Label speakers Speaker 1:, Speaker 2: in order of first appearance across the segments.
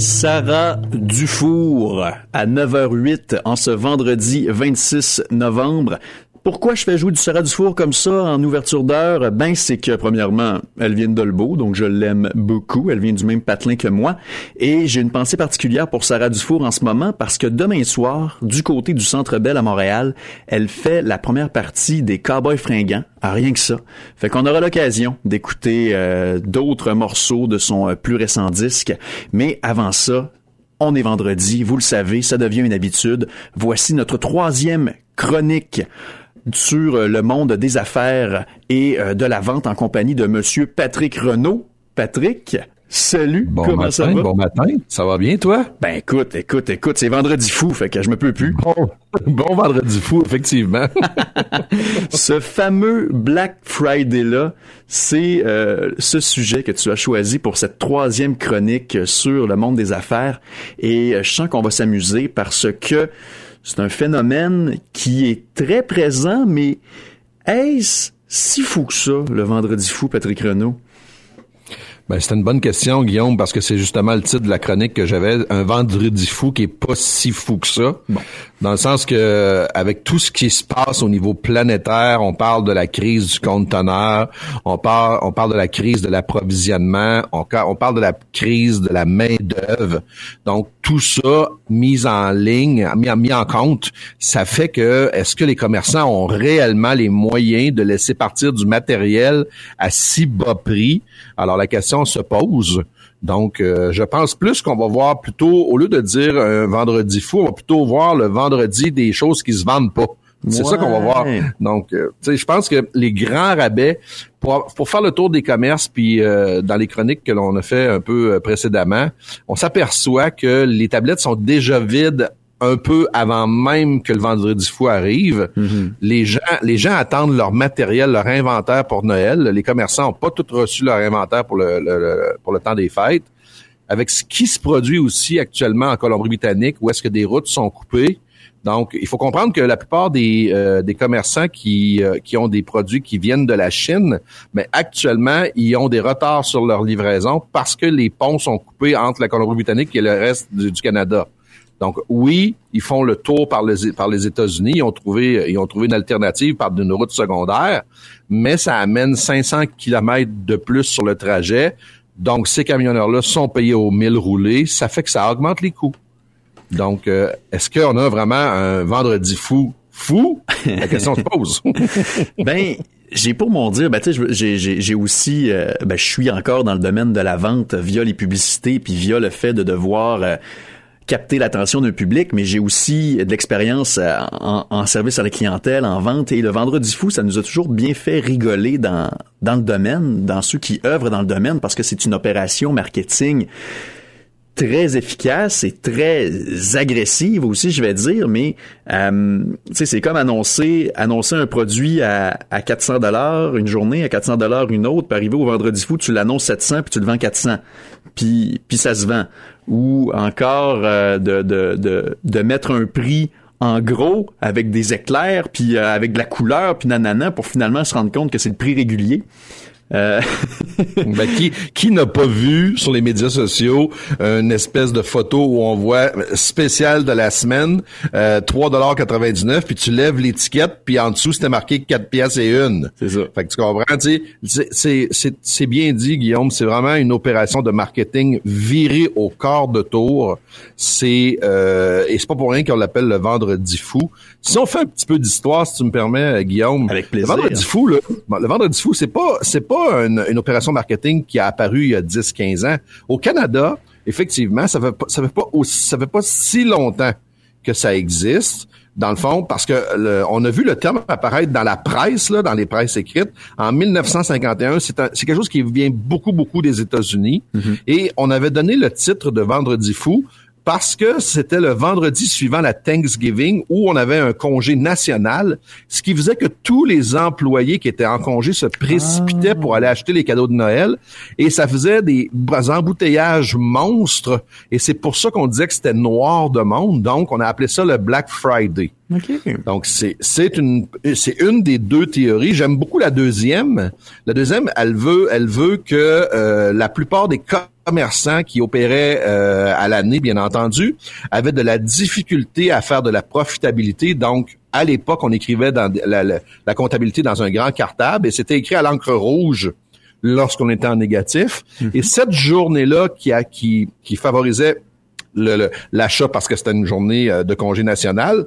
Speaker 1: Sarah Dufour à 9h08 en ce vendredi 26 novembre. Pourquoi je fais jouer du Sarah Dufour comme ça en ouverture d'heure? Ben, c'est que, premièrement, elle vient de Dolbeau, donc je l'aime beaucoup. Elle vient du même patelin que moi. Et j'ai une pensée particulière pour Sarah Dufour en ce moment parce que demain soir, du côté du Centre Bell à Montréal, elle fait la première partie des Cowboys fringants. Ah, rien que ça. Fait qu'on aura l'occasion d'écouter euh, d'autres morceaux de son euh, plus récent disque. Mais avant ça, on est vendredi, vous le savez, ça devient une habitude. Voici notre troisième chronique sur euh, le monde des affaires et euh, de la vente en compagnie de monsieur Patrick Renault. Patrick, salut,
Speaker 2: bon
Speaker 1: comment
Speaker 2: matin,
Speaker 1: ça va?
Speaker 2: Bon matin, ça va bien toi?
Speaker 1: Ben écoute, écoute, écoute, c'est vendredi fou, fait que je me peux plus.
Speaker 2: Bon, bon vendredi fou, effectivement.
Speaker 1: ce fameux Black Friday-là, c'est euh, ce sujet que tu as choisi pour cette troisième chronique sur le monde des affaires. Et je sens qu'on va s'amuser parce que c'est un phénomène qui est très présent, mais est-ce si fou que ça, le vendredi fou, Patrick Renault?
Speaker 2: Ben, c'est une bonne question, Guillaume, parce que c'est justement le titre de la chronique que j'avais, un vendredi fou qui est pas si fou que ça.
Speaker 1: Bon.
Speaker 2: Dans le sens que, avec tout ce qui se passe au niveau planétaire, on parle de la crise du conteneur, on parle, on parle de la crise de l'approvisionnement, on, on parle de la crise de la main d'œuvre. Donc, tout ça mis en ligne, mis, mis en compte, ça fait que, est-ce que les commerçants ont réellement les moyens de laisser partir du matériel à si bas prix? Alors, la question se pose. Donc, euh, je pense plus qu'on va voir plutôt, au lieu de dire un vendredi fou, on va plutôt voir le vendredi des choses qui se vendent pas. C'est
Speaker 1: Ouais.
Speaker 2: ça qu'on va voir. Donc, euh, je pense que les grands rabais, pour, pour faire le tour des commerces, puis euh, dans les chroniques que l'on a fait un peu euh, précédemment, on s'aperçoit que les tablettes sont déjà vides un peu avant même que le vendredi fou arrive.
Speaker 1: Mhm.
Speaker 2: Les gens, les gens attendent leur matériel, leur inventaire pour Noël. Les commerçants n'ont pas tout reçu leur inventaire pour le, le- le- pour le temps des fêtes. Avec ce qui se produit aussi actuellement en Colombie-Britannique, où est-ce que des routes sont coupées. Donc, il faut comprendre que la plupart des, euh, des commerçants qui, euh, qui ont des produits qui viennent de la Chine, mais actuellement, ils ont des retards sur leur livraison parce que les ponts sont coupés entre la Colombie-Britannique et le reste du, du Canada. Donc oui, ils font le tour par les par les États-Unis, ils ont trouvé ils ont trouvé une alternative par une route secondaire, mais ça amène 500 kilomètres de plus sur le trajet. Donc ces camionneurs-là sont payés au mille roulés, ça fait que ça augmente les coûts. Donc euh, est-ce qu'on a vraiment un vendredi fou fou? La question se pose.
Speaker 1: Ben, j'ai pour mon dire, ben j'ai aussi, euh, ben je suis encore dans le domaine de la vente via les publicités, puis via le fait de devoir euh, capter l'attention d'un public, mais j'ai aussi de l'expérience euh, en, service à la clientèle, en vente, et le Vendredi fou, ça nous a toujours bien fait rigoler dans dans le domaine, dans ceux qui œuvrent dans le domaine, parce que c'est une opération marketing très efficace et très agressive aussi, je vais dire, mais euh, c'est comme annoncer annoncer un produit à, à 400 dollars une journée, à 400 dollars une autre, puis arriver au vendredi fou, tu l'annonces 700 puis tu le vends 400, puis puis ça se vend. Ou encore euh, de, de de de mettre un prix en gros avec des éclairs puis euh, avec de la couleur puis nanana pour finalement se rendre compte que c'est le prix régulier. Euh,
Speaker 2: Ben, qui qui n'a pas vu sur les médias sociaux une espèce de photo où on voit spécial de la semaine euh, 3,99 puis tu lèves l'étiquette puis en dessous c'était marqué 4 pièces et une.
Speaker 1: C'est ça.
Speaker 2: Fait que tu comprends, tu sais, c'est- c'est c'est c'est bien dit Guillaume, c'est vraiment une opération de marketing virée au corps de tour. C'est euh, et c'est pas pour rien qu'on l'appelle le vendredi fou. Si on fait un petit peu d'histoire si tu me permets Guillaume.
Speaker 1: Avec plaisir.
Speaker 2: Le vendredi fou là, le vendredi fou c'est pas c'est pas une, une opération marketing qui a apparu il y a 10 15 ans. Au Canada, effectivement, ça fait pas ça fait pas aussi, ça fait pas si longtemps que ça existe dans le fond, parce que le- on a vu le terme apparaître dans la presse, là, dans les presses écrites, en 1951. C'est quelque chose qui vient beaucoup, beaucoup des États-Unis. Et on avait donné le titre de Vendredi fou parce que c'était le vendredi suivant la Thanksgiving où on avait un congé national, ce qui faisait que tous les employés qui étaient en congé se précipitaient pour aller acheter les cadeaux de Noël et ça faisait des embouteillages monstres et c'est pour ça qu'on disait que c'était noir de monde. Donc, on a appelé ça le Black Friday.
Speaker 1: OK.
Speaker 2: Donc c'est c'est une c'est une des deux théories. J'aime beaucoup la deuxième. La deuxième, elle veut elle veut que euh, la plupart des commerçants qui opéraient euh, à l'année, bien entendu, avaient de la difficulté à faire de la profitabilité. Donc, à l'époque, on écrivait dans la, comptabilité dans un grand cartable et c'était écrit à l'encre rouge lorsqu'on était en négatif. Mhm. Et cette journée-là qui, a, qui, qui favorisait l'achat parce que c'était une journée euh, de congé national,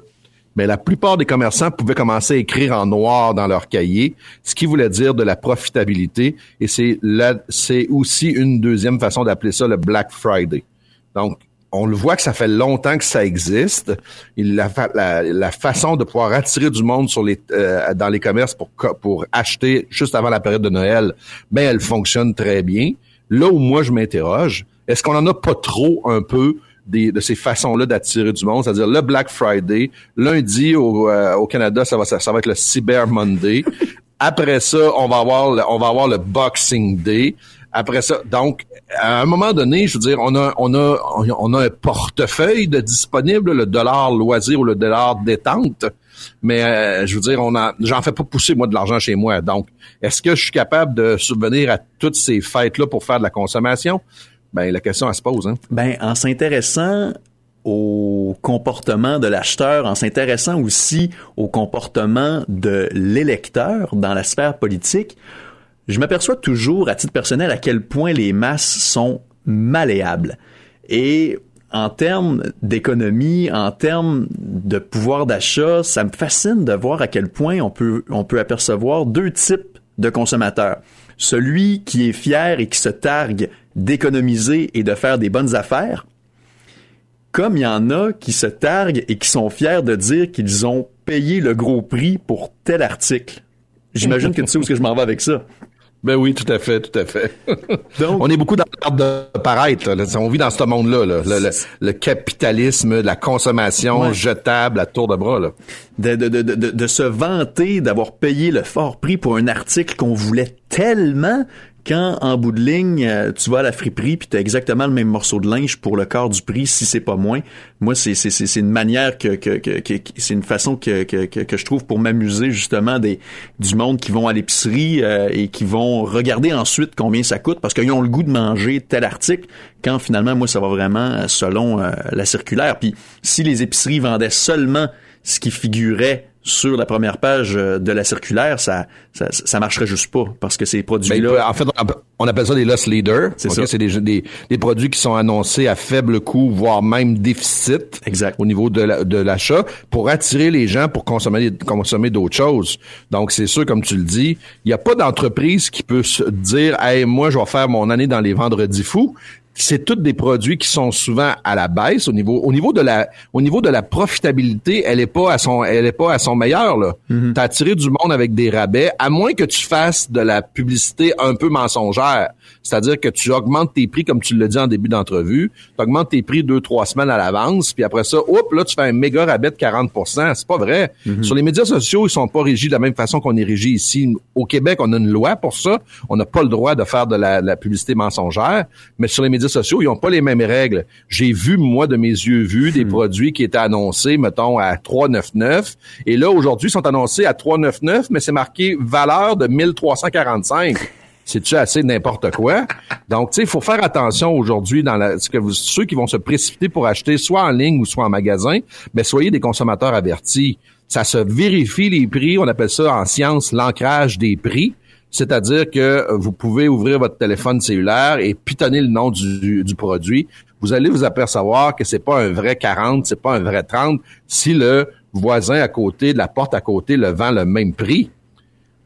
Speaker 2: mais la plupart des commerçants pouvaient commencer à écrire en noir dans leur cahier, ce qui voulait dire de la profitabilité. Et c'est c'est aussi une deuxième façon d'appeler ça le Black Friday. Donc, on le voit que ça fait longtemps que ça existe. la, la, façon de pouvoir attirer du monde sur les, euh, dans les commerces pour, pour acheter juste avant la période de Noël, ben elle fonctionne très bien. Là où moi je m'interroge, est-ce qu'on en a pas trop un peu de ces façons-là d'attirer du monde, c'est-à-dire le Black Friday, lundi au, euh, au Canada, ça va, ça, va être le Cyber Monday. Après ça, on va avoir le, on va avoir le Boxing Day. Après ça, donc à un moment donné, je veux dire, on a on a on a un portefeuille de disponible, le dollar loisir ou le dollar détente. Mais euh, je veux dire, on a, j'en fais pas pousser moi de l'argent chez moi. Donc, est-ce que je suis capable de subvenir à toutes ces fêtes là pour faire de la consommation? Ben la question elle se pose. Hein?
Speaker 1: Ben en s'intéressant au comportement de l'acheteur, en s'intéressant aussi au comportement de l'électeur dans la sphère politique, je m'aperçois toujours, à titre personnel, à quel point les masses sont malléables. Et en termes d'économie, en termes de pouvoir d'achat, ça me fascine de voir à quel point on peut, on peut apercevoir deux types de consommateurs. Celui qui est fier et qui se targue d'économiser et de faire des bonnes affaires, comme il y en a qui se targuent et qui sont fiers de dire qu'ils ont payé le gros prix pour tel article. J'imagine que tu sais où que je m'en vais avec ça.
Speaker 2: Ben oui, tout à fait, tout à fait. Donc, on est beaucoup dans l'art de paraître. On vit dans ce monde-là, le, capitalisme, la consommation jetable à tour de bras. Là.
Speaker 1: De, de, de, de se vanter d'avoir payé le fort prix pour un article qu'on voulait tellement quand en bout de ligne euh, tu vas à la friperie puis tu as exactement le même morceau de linge pour le quart du prix si c'est pas moins moi c'est c'est c'est une manière que que, que, c'est une façon que, que que je trouve pour m'amuser justement des du monde qui vont à l'épicerie euh, et qui vont regarder ensuite combien ça coûte parce qu'ils ont le goût de manger tel article quand finalement moi ça va vraiment euh, selon la circulaire. Puis si les épiceries vendaient seulement ce qui figurait sur la première page euh, de la circulaire, ça, ça, ça marcherait juste pas parce que ces produits-là.
Speaker 2: Ben, en fait, on appelle ça des loss leaders. C'est ça. C'est des, des, des, produits qui sont annoncés à faible coût, voire même déficit.
Speaker 1: Exact.
Speaker 2: Au niveau de l'achat pour attirer les gens pour consommer, consommer d'autres choses. Donc, c'est sûr, comme tu le dis, il n'y a pas d'entreprise qui peut se dire, hey, moi, je vais faire mon année dans les vendredis fous c'est tous des produits qui sont souvent à la baisse au niveau au niveau de la au niveau de la profitabilité, elle est pas à son elle est pas à son meilleur là. Mm-hmm. T'as attiré du monde avec des rabais à moins que tu fasses de la publicité un peu mensongère. C'est-à-dire que tu augmentes tes prix, comme tu l'as dit en début d'entrevue, tu augmentes tes prix deux, trois semaines à l'avance, puis après ça, hop, là, tu fais un méga rabais de 40% C'est pas vrai. Mhm. Sur les médias sociaux, ils sont pas régis de la même façon qu'on est régi ici. Au Québec, on a une loi pour ça. On n'a pas le droit de faire de la, publicité mensongère, mais sur les médias sociaux, ils ont pas les mêmes règles. J'ai vu, moi, de mes yeux vus, des mhm. produits qui étaient annoncés, mettons, à 3,99, et là, aujourd'hui, ils sont annoncés à 3,99, mais c'est marqué valeur de 1345 c'est-tu assez n'importe quoi? Donc, tu sais, il faut faire attention aujourd'hui dans la, ce que vous, ceux qui vont se précipiter pour acheter soit en ligne ou soit en magasin, mais soyez des consommateurs avertis. Ça se vérifie les prix. On appelle ça en science l'ancrage des prix. C'est-à-dire que vous pouvez ouvrir votre téléphone cellulaire et pitonner le nom du, du produit. Vous allez vous apercevoir que c'est pas un vrai 40, c'est pas un vrai 30 si le voisin à côté, de la porte à côté, le vend le même prix.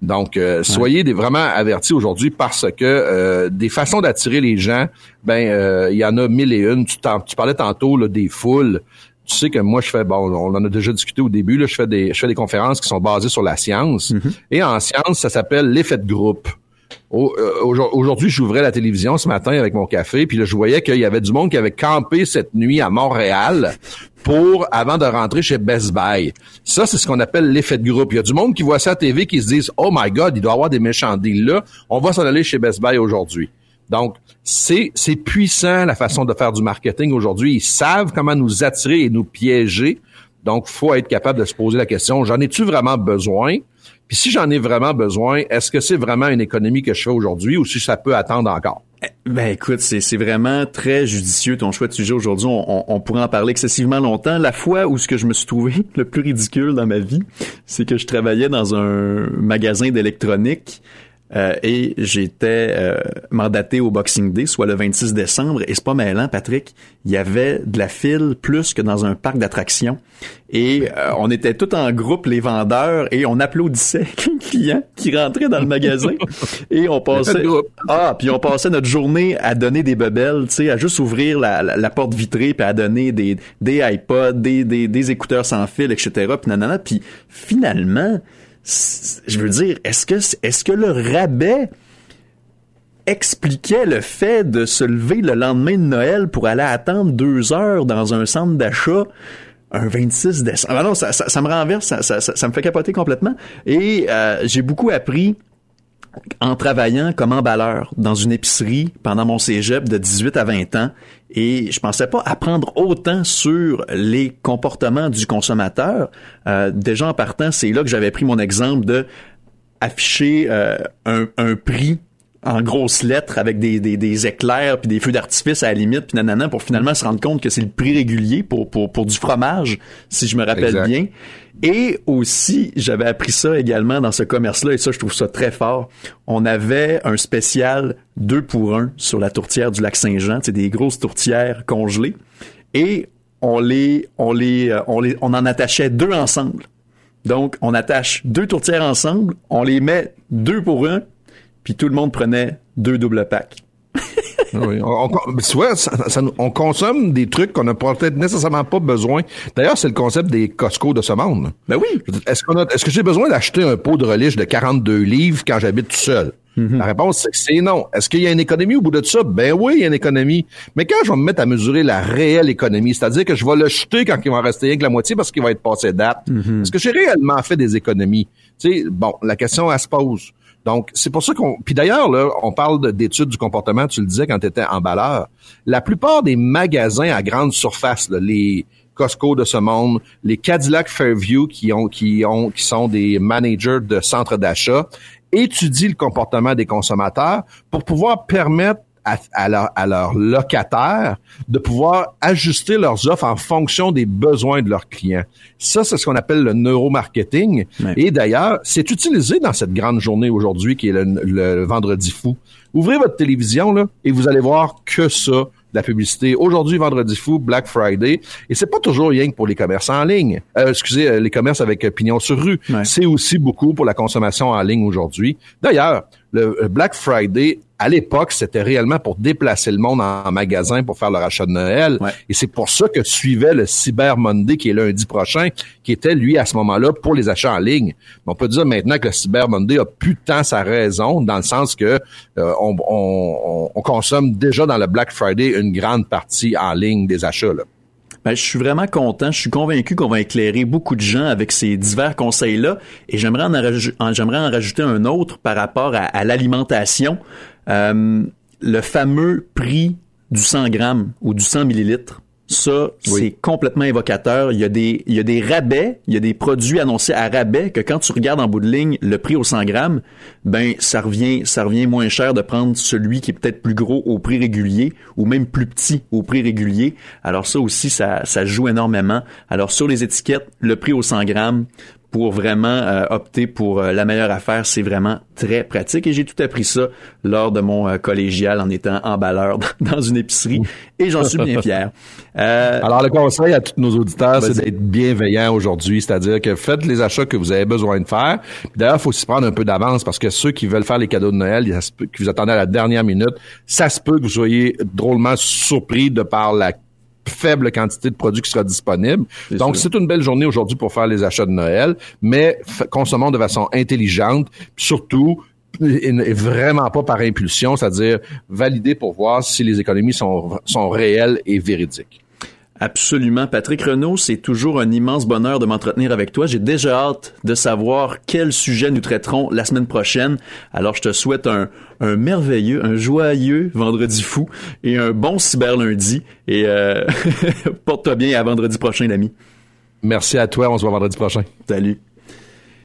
Speaker 2: Donc, euh, soyez des, vraiment avertis aujourd'hui parce que euh, des façons d'attirer les gens, ben euh, il y en a mille et une. Tu, tu parlais tantôt là, des foules. Tu sais que moi je fais bon, on en a déjà discuté au début. Là, je fais des je fais des conférences qui sont basées sur la science. Mm-hmm. Et en science, ça s'appelle l'effet de groupe. Aujourd'hui, j'ouvrais la télévision ce matin avec mon café, puis là, je voyais qu'il y avait du monde qui avait campé cette nuit à Montréal pour avant de rentrer chez Best Buy. Ça, c'est ce qu'on appelle l'effet de groupe. Il y a du monde qui voit ça à TV qui se disent Oh my God, il doit y avoir des méchants deals là. On va s'en aller chez Best Buy aujourd'hui. Donc, c'est, puissant la façon de faire du marketing aujourd'hui. Ils savent comment nous attirer et nous piéger. Donc, faut être capable de se poser la question, j'en ai-tu vraiment besoin? Puis si j'en ai vraiment besoin, est-ce que c'est vraiment une économie que je fais aujourd'hui ou si ça peut attendre encore?
Speaker 1: Eh, ben écoute, c'est vraiment très judicieux ton choix de sujet aujourd'hui. On, on, pourrait en parler excessivement longtemps. La fois où ce que je me suis trouvé le plus ridicule dans ma vie, c'est que je travaillais dans un magasin d'électronique euh, et j'étais euh, mandaté au Boxing Day, soit le 26 décembre, et c'est pas mêlant, Patrick, il y avait de la file plus que dans un parc d'attractions. Et euh, on était tout en groupe, les vendeurs, et on applaudissait les clients qui rentraient dans le magasin. et on passait... Ah, puis on passait notre journée à donner des bebelles, tu sais, à juste ouvrir la, la, porte vitrée, puis à donner des, des iPods, des, des, des écouteurs sans fil, etc. Puis nanana. Puis finalement je veux dire, est-ce que, est-ce que le rabais expliquait le fait de se lever le lendemain de Noël pour aller attendre deux heures dans un centre d'achat un 26 décembre? Ah non, ça, me renverse, ça, me fait capoter complètement. Et euh, j'ai beaucoup appris en travaillant comme emballeur dans une épicerie pendant mon cégep de 18 à 20 ans et je pensais pas apprendre autant sur les comportements du consommateur. Euh, déjà en partant, c'est là que j'avais pris mon exemple de afficher euh, un prix en grosses lettres avec des, des, des éclairs puis des feux d'artifice à la limite puis nanana pour finalement se rendre compte que c'est le prix régulier pour, pour, pour du fromage si je me rappelle bien. Et aussi j'avais appris ça également dans ce commerce là et ça je trouve ça très fort. On avait un spécial deux pour un sur la tourtière du lac Saint-Jean. C'est des grosses tourtières congelées. Et on les on les euh, on les on en attachait deux ensemble. Donc on attache deux tourtières ensemble on les met deux pour un puis tout le monde prenait deux doubles packs.
Speaker 2: oui, on, on, consomme des trucs qu'on n'a peut-être nécessairement pas besoin. D'ailleurs, c'est le concept des Costco de ce monde.
Speaker 1: Ben oui.
Speaker 2: Est-ce qu'on est-ce que j'ai besoin d'acheter un pot de relish de 42 livres quand j'habite tout seul? Mm-hmm. La réponse, c'est que c'est non. Est-ce qu'il y a une économie au bout de ça? Ben oui, il y a une économie. Mais quand je vais me mettre à mesurer la réelle économie, c'est-à-dire que je vais le jeter quand il va en rester rien que la moitié parce qu'il va être passé date, mm-hmm. est-ce que j'ai réellement fait des économies? Tu sais, bon, la question, elle se pose. Donc, c'est pour ça qu'on... Puis d'ailleurs, là, on parle d'études du comportement, tu le disais quand tu étais emballeur. La plupart des magasins à grande surface, les Costco de ce monde, les Cadillac Fairview qui ont qui ont qui sont des managers de centres d'achat, étudient le comportement des consommateurs pour pouvoir permettre à, leurs locataires de pouvoir ajuster leurs offres en fonction des besoins de leurs clients. Ça, c'est ce qu'on appelle le neuromarketing. Et d'ailleurs, c'est utilisé dans cette grande journée aujourd'hui qui est le, vendredi fou. Ouvrez votre télévision là et vous allez voir que ça la publicité. Aujourd'hui, vendredi fou, Black Friday. Et c'est pas toujours rien que pour les commerces en ligne. Euh, excusez, euh, les commerces avec pignon sur rue. C'est aussi beaucoup pour la consommation en ligne aujourd'hui. D'ailleurs, le euh, Black Friday à l'époque, c'était réellement pour déplacer le monde en magasin pour faire leur achat de Noël. Et c'est pour ça que suivait le Cyber Monday qui est lundi prochain, qui était, lui, à ce moment-là, pour les achats en ligne. on peut dire maintenant que le Cyber Monday a plus tant sa raison, dans le sens que euh, on, consomme déjà dans le Black Friday une grande partie en ligne des achats. Là.
Speaker 1: Ben, je suis vraiment content. Je suis convaincu qu'on va éclairer beaucoup de gens avec ces divers conseils-là. Et j'aimerais en, rajouter un autre par rapport à l'alimentation. Euh, le fameux prix du 100 grammes ou du 100 millilitres, ça, c'est complètement évocateur. Il y, a des, il y a des rabais, il y a des produits annoncés à rabais que quand tu regardes en bout de ligne le prix au 100 grammes, ben ça revient, ça revient moins cher de prendre celui qui est peut-être plus gros au prix régulier ou même plus petit au prix régulier. Alors ça aussi, ça, ça joue énormément. Alors sur les étiquettes, le prix au 100 grammes, pour vraiment euh, opter pour euh, la meilleure affaire, c'est vraiment très pratique et j'ai tout appris ça lors de mon euh, collégial en étant emballeur dans une épicerie et j'en suis bien fier.
Speaker 2: Alors le conseil à tous nos auditeurs, c'est d'être bienveillant aujourd'hui, c'est-à-dire que faites les achats que vous avez besoin de faire. D'ailleurs, il faut s'y prendre un peu d'avance parce que ceux qui veulent faire les cadeaux de Noël, qui vous attendez à la dernière minute, ça se peut que vous soyez drôlement surpris de par la faible quantité de produits qui sera disponible. Donc, c'est une belle journée aujourd'hui pour faire les achats de Noël, mais consommons de façon intelligente, surtout et vraiment pas par impulsion, c'est-à-dire valider pour voir si les économies sont, sont réelles et véridiques.
Speaker 1: Absolument. Patrick Renault, c'est toujours un immense bonheur de m'entretenir avec toi. J'ai déjà hâte de savoir quel sujet nous traiterons la semaine prochaine. Alors, je te souhaite un, un merveilleux, un joyeux vendredi fou et un bon cyber lundi. Et euh, porte-toi bien à vendredi prochain, l'ami.
Speaker 2: Merci à toi. On se voit vendredi prochain.
Speaker 1: Salut.